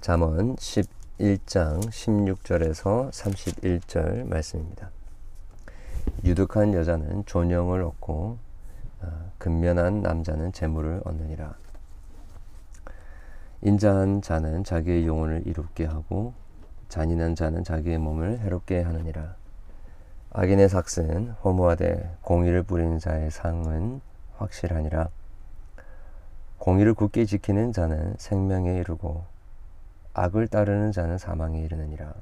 잠언 11장 16절에서 31절 말씀입니다. 유득한 여자는 존영을 얻고 어, 근면한 남자는 재물을 얻느니라. 인자한 자는 자기의 영혼을 이롭게 하고 잔인한 자는 자기의 몸을 해롭게 하느니라. 악인의 삭은 허무하되 공의를 부리는 자의 상은 확실하니라. 공의를 굳게 지키는 자는 생명에 이르고 악을 따르는 자는 사망에 이르느니라.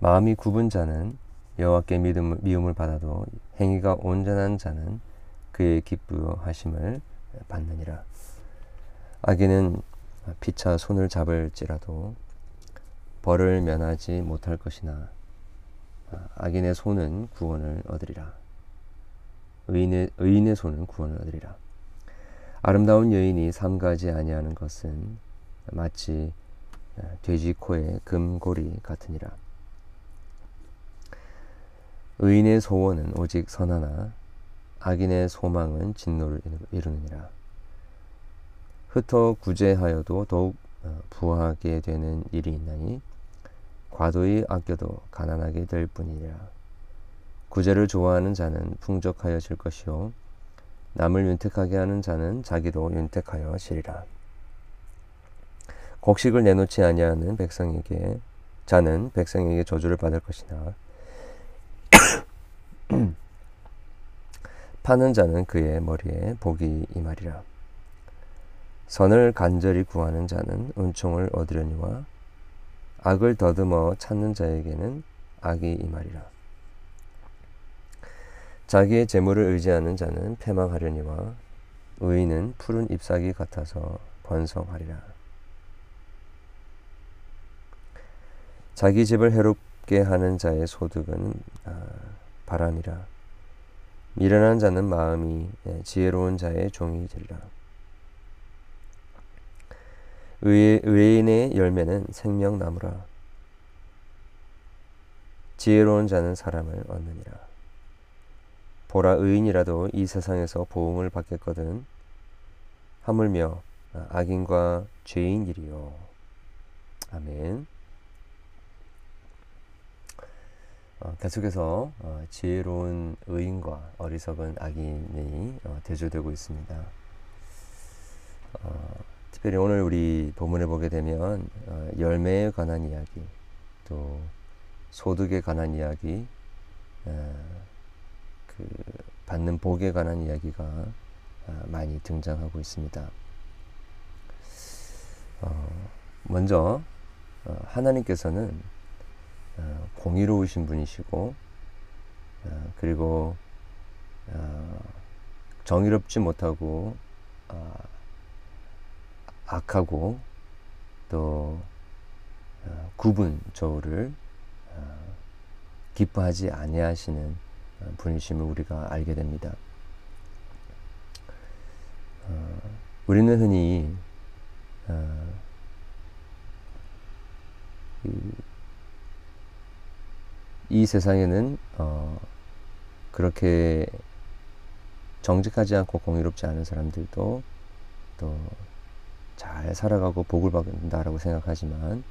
마음이 굽은 자는 여호와께 믿음, 미움을 받아도 행위가 온전한 자는 그의 기쁘하심을 받느니라. 악인은 피차 손을 잡을지라도 벌을 면하지 못할 것이나 악인의 손은 구원을 얻으리라. 의인의, 의인의 손은 구원을 얻으리라. 아름다운 여인이 삼가지 아니하는 것은 마치 돼지 코의 금고리 같으니라. 의인의 소원은 오직 선하나 악인의 소망은 진노를 이루느니라. 흩어 구제하여도 더욱 어, 부하게 되는 일이 있나니 과도히 아껴도 가난하게 될 뿐이라. 구제를 좋아하는 자는 풍족하여질 것이요 남을 윤택하게 하는 자는 자기도 윤택하여 지리라. 곡식을 내놓지 아니하는 백성에게 자는 백성에게 저주를 받을 것이나 파는 자는 그의 머리에 복이 임하리라. 선을 간절히 구하는 자는 은총을 얻으려니와 악을 더듬어 찾는 자에게는 악이 임하리라. 자기의 재물을 의지하는 자는 패망하려니와 의인은 푸른 잎사귀 같아서 번성하리라. 자기 집을 해롭게 하는 자의 소득은 아, 바람이라. 미련한 자는 마음이 예, 지혜로운 자의 종이 되리라. 의, 의인의 열매는 생명나무라. 지혜로운 자는 사람을 얻느니라. 보라 의인이라도 이 세상에서 보응을 받겠거든. 하물며 악인과 죄인이리요. 아멘. 어, 계속해서 어, 지혜로운 의인과 어리석은 악인이 어, 대조되고 있습니다. 어, 특별히 오늘 우리 본문에 보게 되면 어, 열매에 관한 이야기, 또 소득에 관한 이야기, 어, 그 받는 복에 관한 이야기가 많이 등장하고 있습니다. 먼저 하나님께서는 어, 공의로우신 분이시고 어, 그리고 어, 정의롭지 못하고 악하고 또 구분 저울을 기뻐하지 아니하시는 분이심을 우리가 알게 됩니다. 우리는 흔히 이 세상에는 어, 그렇게 정직하지 않고 공의롭지 않은 사람들도 또 잘 살아가고 복을 받는다라고 생각하지만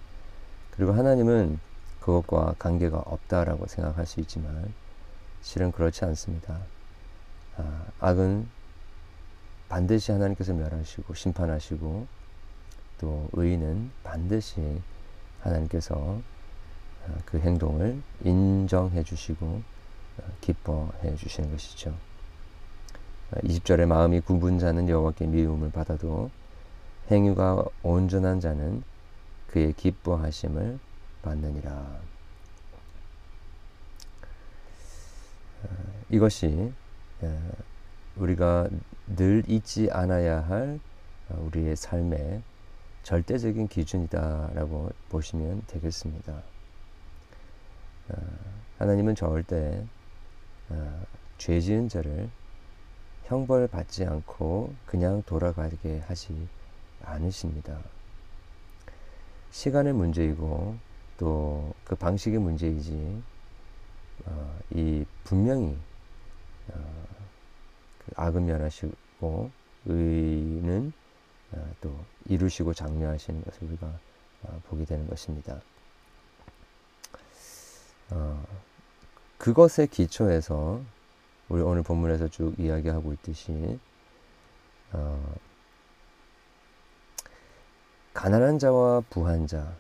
그리고 하나님은 그것과 관계가 없다라고 생각할 수 있지만 실은 그렇지 않습니다. 아, 악은 반드시 하나님께서 멸하시고 심판하시고 또 의인은 반드시 하나님께서 어, 그 행동을 인정해 주시고 어, 기뻐해 주시는 것이죠. 20절에 어, 마음이 굽은 자는 여호와께 미움을 받아도 행위가 온전한 자는 그의 기뻐하심을 받느니라. 이것이 우리가 늘 잊지 않아야 할 우리의 삶의 절대적인 기준이다라고 보시면 되겠습니다. 어, 하나님은 절대 어, 죄 지은 자를 형벌 받지 않고 그냥 돌아가게 하지 않으십니다. 시간의 문제이고 또 그 방식의 문제이지 어, 이 분명히 어, 그 악은 면하시고 의는 어, 또 이루시고 장려하시는 것을 우리가 어, 보게 되는 것입니다. 그것의 기초에서 우리 오늘 본문에서 쭉 이야기하고 있듯이 어, 가난한 자와 부한 자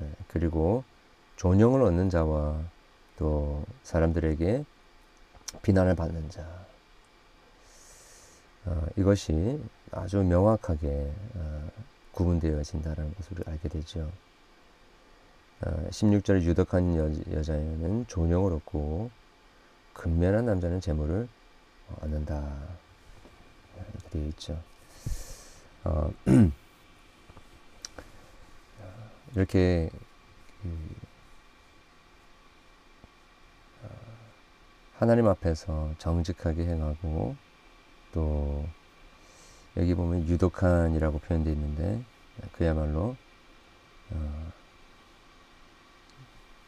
예, 그리고 존영을 얻는 자와 또 사람들에게 비난을 받는 자 어, 이것이 아주 명확하게 어, 구분되어진다는 것을 알게 되죠. 어, 16절에 유덕한 여, 여자는 존영을 얻고 근면한 남자는 재물을 얻는다. 이렇게 되어 있죠. 어, 이렇게 어, 하나님 앞에서 정직하게 행하고 또 여기 보면 유독한이라고 표현되어 있는데 그야말로 어,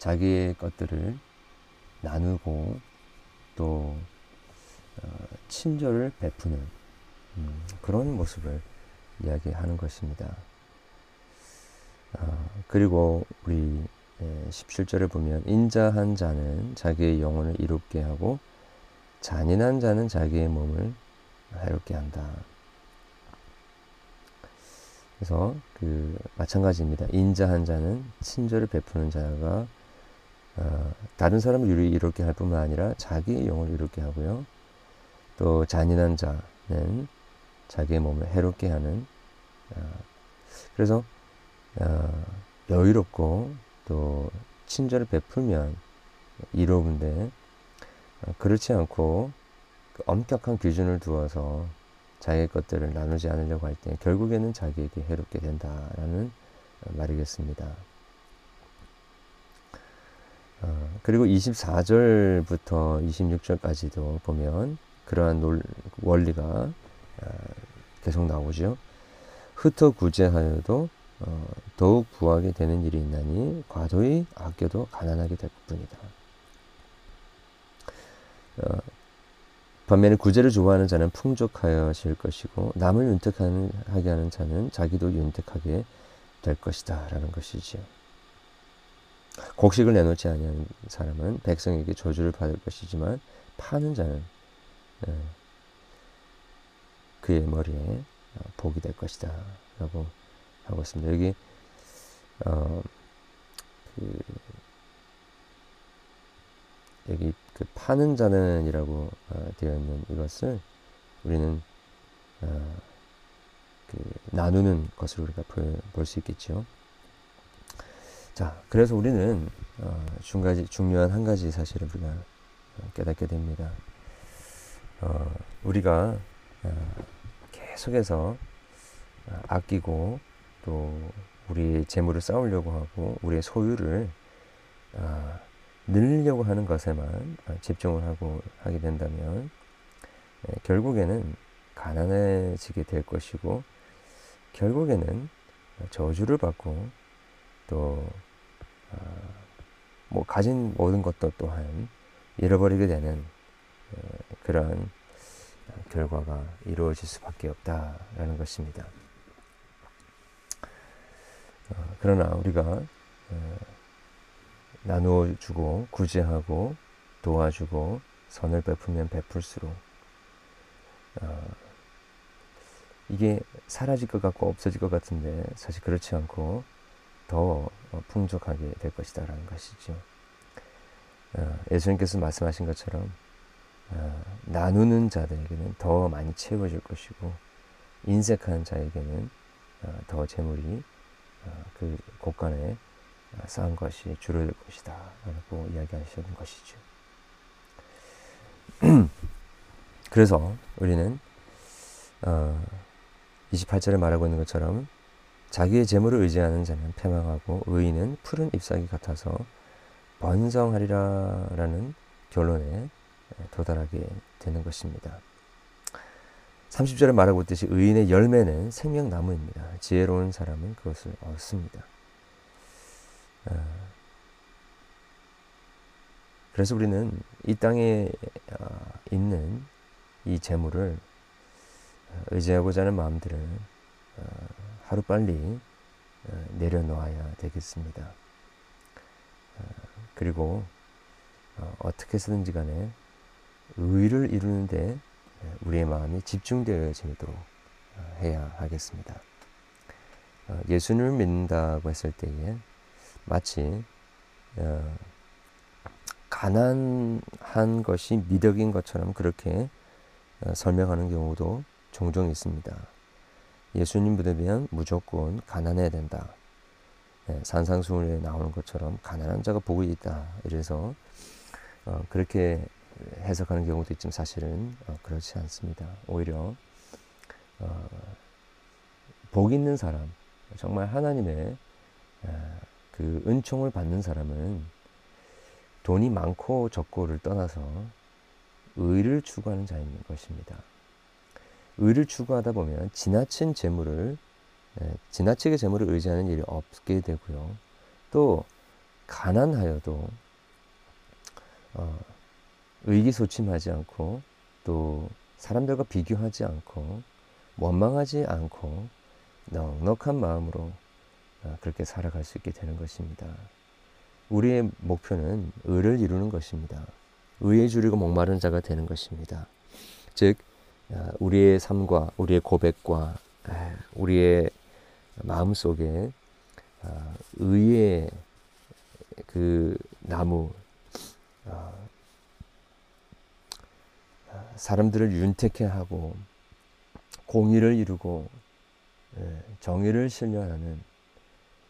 자기의 것들을 나누고 또 어, 친절을 베푸는 음, 그런 모습을 이야기하는 것입니다. 어, 그리고 우리 17절에 보면 인자한 자는 자기의 영혼을 이롭게 하고 잔인한 자는 자기의 몸을 해롭게 한다. 그래서 그 마찬가지입니다. 인자한 자는 친절을 베푸는 자가 어, 다른 사람을 이롭게 할 뿐만 아니라 자기의 영을 이롭게 하고요. 또 잔인한 자는 자기의 몸을 해롭게 하는 어, 그래서 어, 여유롭고 또 친절을 베풀면 이로운데 어, 그렇지 않고 그 엄격한 기준을 두어서 자기의 것들을 나누지 않으려고 할 때 결국에는 자기에게 해롭게 된다라는 어, 말이겠습니다. 어, 그리고 24절부터 26절까지도 보면 그러한 논, 원리가 어, 계속 나오죠. 흩어 구제하여도 어, 더욱 부하게 되는 일이 있나니 과도히 아껴도 가난하게 될 뿐이다. 어, 반면에 구제를 좋아하는 자는 풍족하여질 것이고 남을 윤택하게 하는 자는 자기도 윤택하게 될 것이다 라는 것이지요. 곡식을 내놓지 아니한 사람은 백성에게 저주를 받을 것이지만 파는 자는 예, 그의 머리에 어, 복이 될 것이다 라고 하고 있습니다. 여기 어, 그 여기 그 파는 자는이라고 어, 되어 있는 이것을 우리는 어, 그 나누는 것으로 우리가 볼 수 있겠죠. 자, 그래서 우리는 어, 중가지, 중요한 한 가지 사실을 우리가 어, 깨닫게 됩니다. 어, 우리가 어, 계속해서 어, 아끼고 또 우리 재물을 쌓으려고 하고 우리의 소유를 어, 늘리려고 하는 것에만 집중을 하고 하게 된다면 예, 결국에는 가난해지게 될 것이고 결국에는 저주를 받고 또뭐 어, 가진 모든 것도 또한 잃어버리게 되는 그러한 결과가 이루어질 수밖에 없다라는 것입니다. 어, 그러나 우리가 어, 나누어 주고 구제하고 도와주고 선을 베풀면 베풀수록 이게 사라질 것 같고 없어질 것 같은데 사실 그렇지 않고 더 어, 풍족하게 될 것이다 라는 것이죠. 어, 예수님께서 말씀하신 것처럼 어, 나누는 자들에게는 더 많이 채워질 것이고 인색한 자에게는 더 재물이 그 곳간에 쌓은 것이 줄어들 것이다 라고 이야기하시는 것이죠. 그래서 우리는 28절에 말하고 있는 것처럼 자기의 재물을 의지하는 자는 패망하고 의인은 푸른 잎사귀 같아서 번성하리라라는 결론에 도달하게 되는 것입니다. 30절에 말하고 있듯이 의인의 열매는 생명나무입니다. 지혜로운 사람은 그것을 얻습니다. 아, 그래서 우리는 이 땅에 아, 있는 이 재물을 의지하고자 하는 마음들을 하루 빨리 내려놓아야 되겠습니다. 그리고 어떻게 해서든지 간에 의를 이루는데 우리의 마음이 집중되어지도록 해야 하겠습니다. 예수님을 믿는다고 했을 때에 마치 가난한 것이 미덕인 것처럼 그렇게 어, 설명하는 경우도 종종 있습니다. 예수님 믿으면 무조건 가난해야 된다. 네, 산상수훈에 나오는 것처럼 가난한 자가 복이 있다. 이래서 어, 그렇게 해석하는 경우도 있지만 사실은 어, 그렇지 않습니다. 오히려 어, 복 있는 사람, 정말 하나님의 어, 그 은총을 받는 사람은 돈이 많고 적고를 떠나서 의를 추구하는 자인 것입니다. 의를 추구하다 보면 지나친 재물을 예, 지나치게 재물을 의지하는 일이 없게 되고요. 또 가난하여도 어, 의기소침하지 않고 또 사람들과 비교하지 않고 원망하지 않고 넉넉한 마음으로 어, 그렇게 살아갈 수 있게 되는 것입니다. 우리의 목표는 의를 이루는 것입니다. 의에 줄이고 목마른 자가 되는 것입니다. 즉 아, 우리의 삶과 우리의 고백과 아, 우리의 마음 속에 아, 의의 그 나무 사람들을 윤택해 하고 공의를 이루고 예, 정의를 실현하는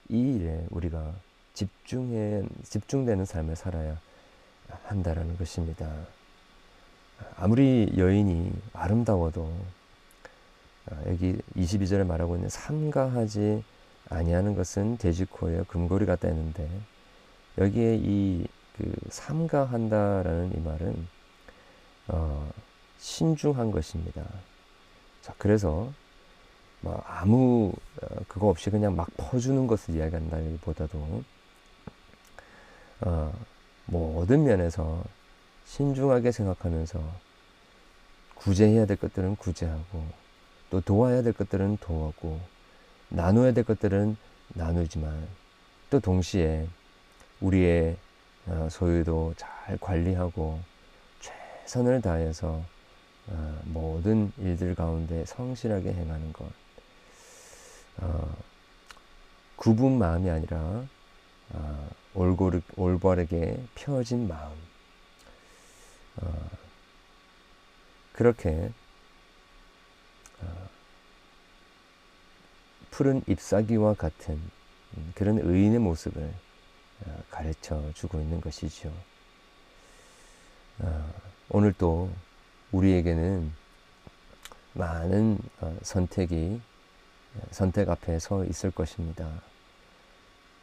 이 일에 우리가 집중해 집중되는 삶을 살아야 한다라는 것입니다. 아무리 여인이 아름다워도 아, 여기 22절에 말하고 있는 삼가하지 아니하는 것은 돼지코에 금고리 같다 했는데 여기에 이 그 삼가한다라는 이 말은 어, 신중한 것입니다. 자 그래서 뭐 아무 어, 그거 없이 그냥 막 퍼주는 것을 이야기한다기보다도 어, 모든 면에서 신중하게 생각하면서 구제해야 될 것들은 구제하고 또 도와야 될 것들은 도와고 나눠야 될 것들은 나누지만 또 동시에 우리의 어, 소유도 잘 관리하고 최선을 다해서 어, 모든 일들 가운데 성실하게 행하는 것. 어, 굽은 마음이 아니라 올바르게 펴진 마음. 어, 그렇게 어, 푸른 잎사귀와 같은 그런 의인의 모습을 어, 가르쳐 주고 있는 것이죠. 어, 오늘 또 우리에게는 많은 어, 선택이 선택 앞에 서 있을 것입니다.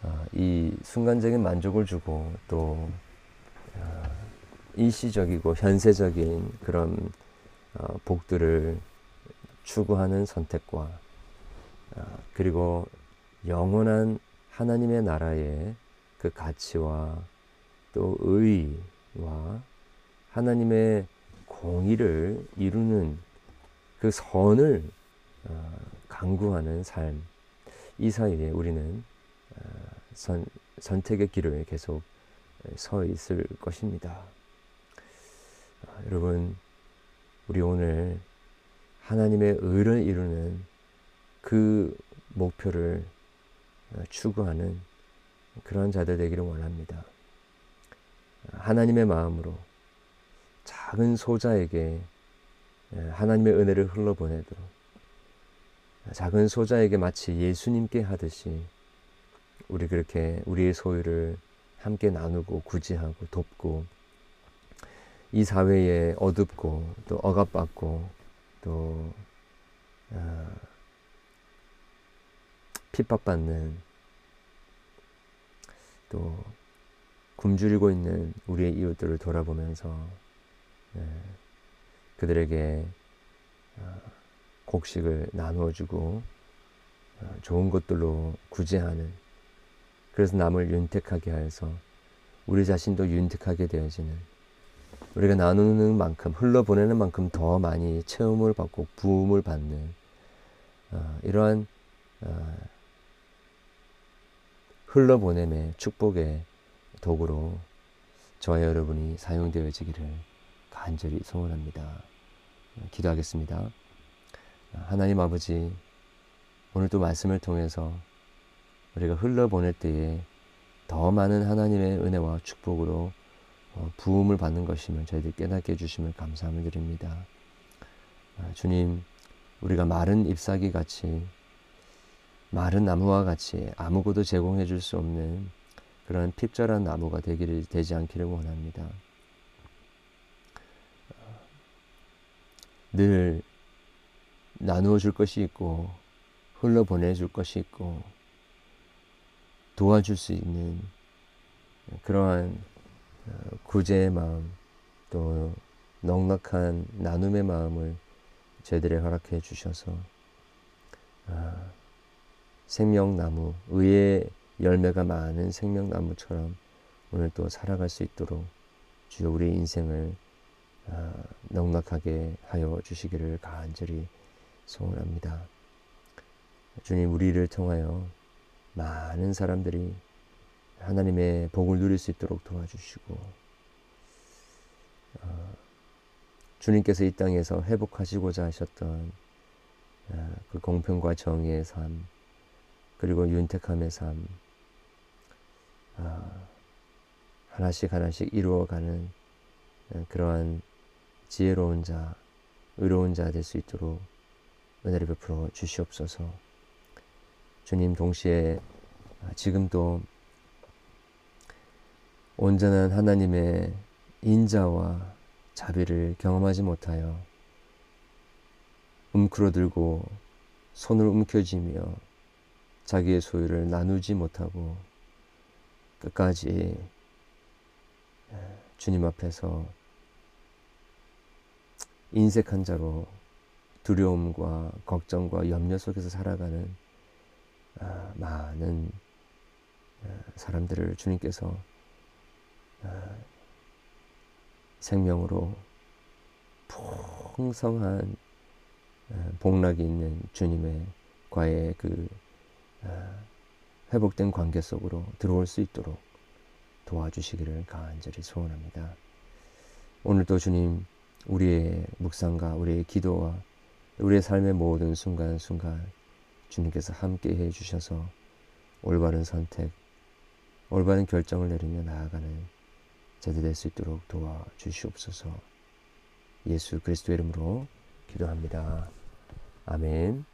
어, 이 순간적인 만족을 주고 또 어, 일시적이고 현세적인 그런 어, 복들을 추구하는 선택과 그리고 영원한 하나님의 나라의 그 가치와 또 의와 하나님의 공의를 이루는 그 선을 강구하는 삶, 이 사이에 우리는 선, 선택의 길을 계속 서 있을 것입니다. 아, 여러분, 우리 오늘 하나님의 의를 이루는 그 목표를 어, 추구하는 그러한 자들 되기를 원합니다. 하나님의 마음으로 작은 소자에게 하나님의 은혜를 흘러보내도록 작은 소자에게 마치 예수님께 하듯이 우리 그렇게 우리의 소유를 함께 나누고 구제하고 돕고 이 사회에 어둡고 또 억압받고 또 어, 핍박받는 또 굶주리고 있는 우리의 이웃들을 돌아보면서 네, 그들에게 어, 곡식을 나누어주고 어, 좋은 것들로 구제하는 그래서 남을 윤택하게 하여서 우리 자신도 윤택하게 되어지는 우리가 나누는 만큼 흘러보내는 만큼 더 많이 체험을 받고 부음을 받는 어, 이러한 어, 흘러보냄의 축복의 도구로 저와 여러분이 사용되어지기를 간절히 소원합니다. 기도하겠습니다. 하나님 아버지, 오늘도 말씀을 통해서 우리가 흘러보낼 때에 더 많은 하나님의 은혜와 축복으로 어, 부음을 받는 것임을 저희들 깨닫게 해주심을 감사함을 드립니다. 아, 주님, 우리가 마른 잎사귀 같이 마른 나무와 같이 아무것도 제공해 줄 수 없는 그런 핍절한 나무가 되기를 되지 않기를 원합니다. 늘 나누어 줄 것이 있고 흘러 보내 줄 것이 있고 도와줄 수 있는 그러한 어, 구제의 마음 또 넉넉한 나눔의 마음을 저희들에 허락해 주셔서 아, 생명나무 의의 열매가 많은 생명나무처럼 오늘 또 살아갈 수 있도록 주여 우리 인생을 아, 넉넉하게 하여 주시기를 간절히 소원합니다. 주님 우리를 통하여 많은 사람들이 하나님의 복을 누릴 수 있도록 도와주시고 어, 주님께서 이 땅에서 회복하시고자 하셨던 어, 그 공평과 정의의 삶 그리고 윤택함의 삶 어, 하나씩 하나씩 이루어가는 어, 그러한 지혜로운 자, 의로운 자 될 수 있도록 은혜를 베풀어 주시옵소서. 주님 동시에 지금도 온전한 하나님의 인자와 자비를 경험하지 못하여 움크러들고 손을 움켜쥐며 자기의 소유를 나누지 못하고 끝까지 주님 앞에서 인색한 자로 두려움과 걱정과 염려 속에서 살아가는 아, 많은 아, 사람들을 주님께서 아, 생명으로 풍성한 복락이 있는 주님의 과의 그 회복된 관계 속으로 들어올 수 있도록 도와주시기를 간절히 소원합니다. 오늘도 주님 우리의 묵상과 우리의 기도와 우리의 삶의 모든 순간순간 주님께서 함께 해 주셔서 올바른 선택, 올바른 결정을 내리며 나아가는 제대 될수 있도록 도와주시옵소서. 예수 그리스도의 이름으로 기도합니다. 아멘.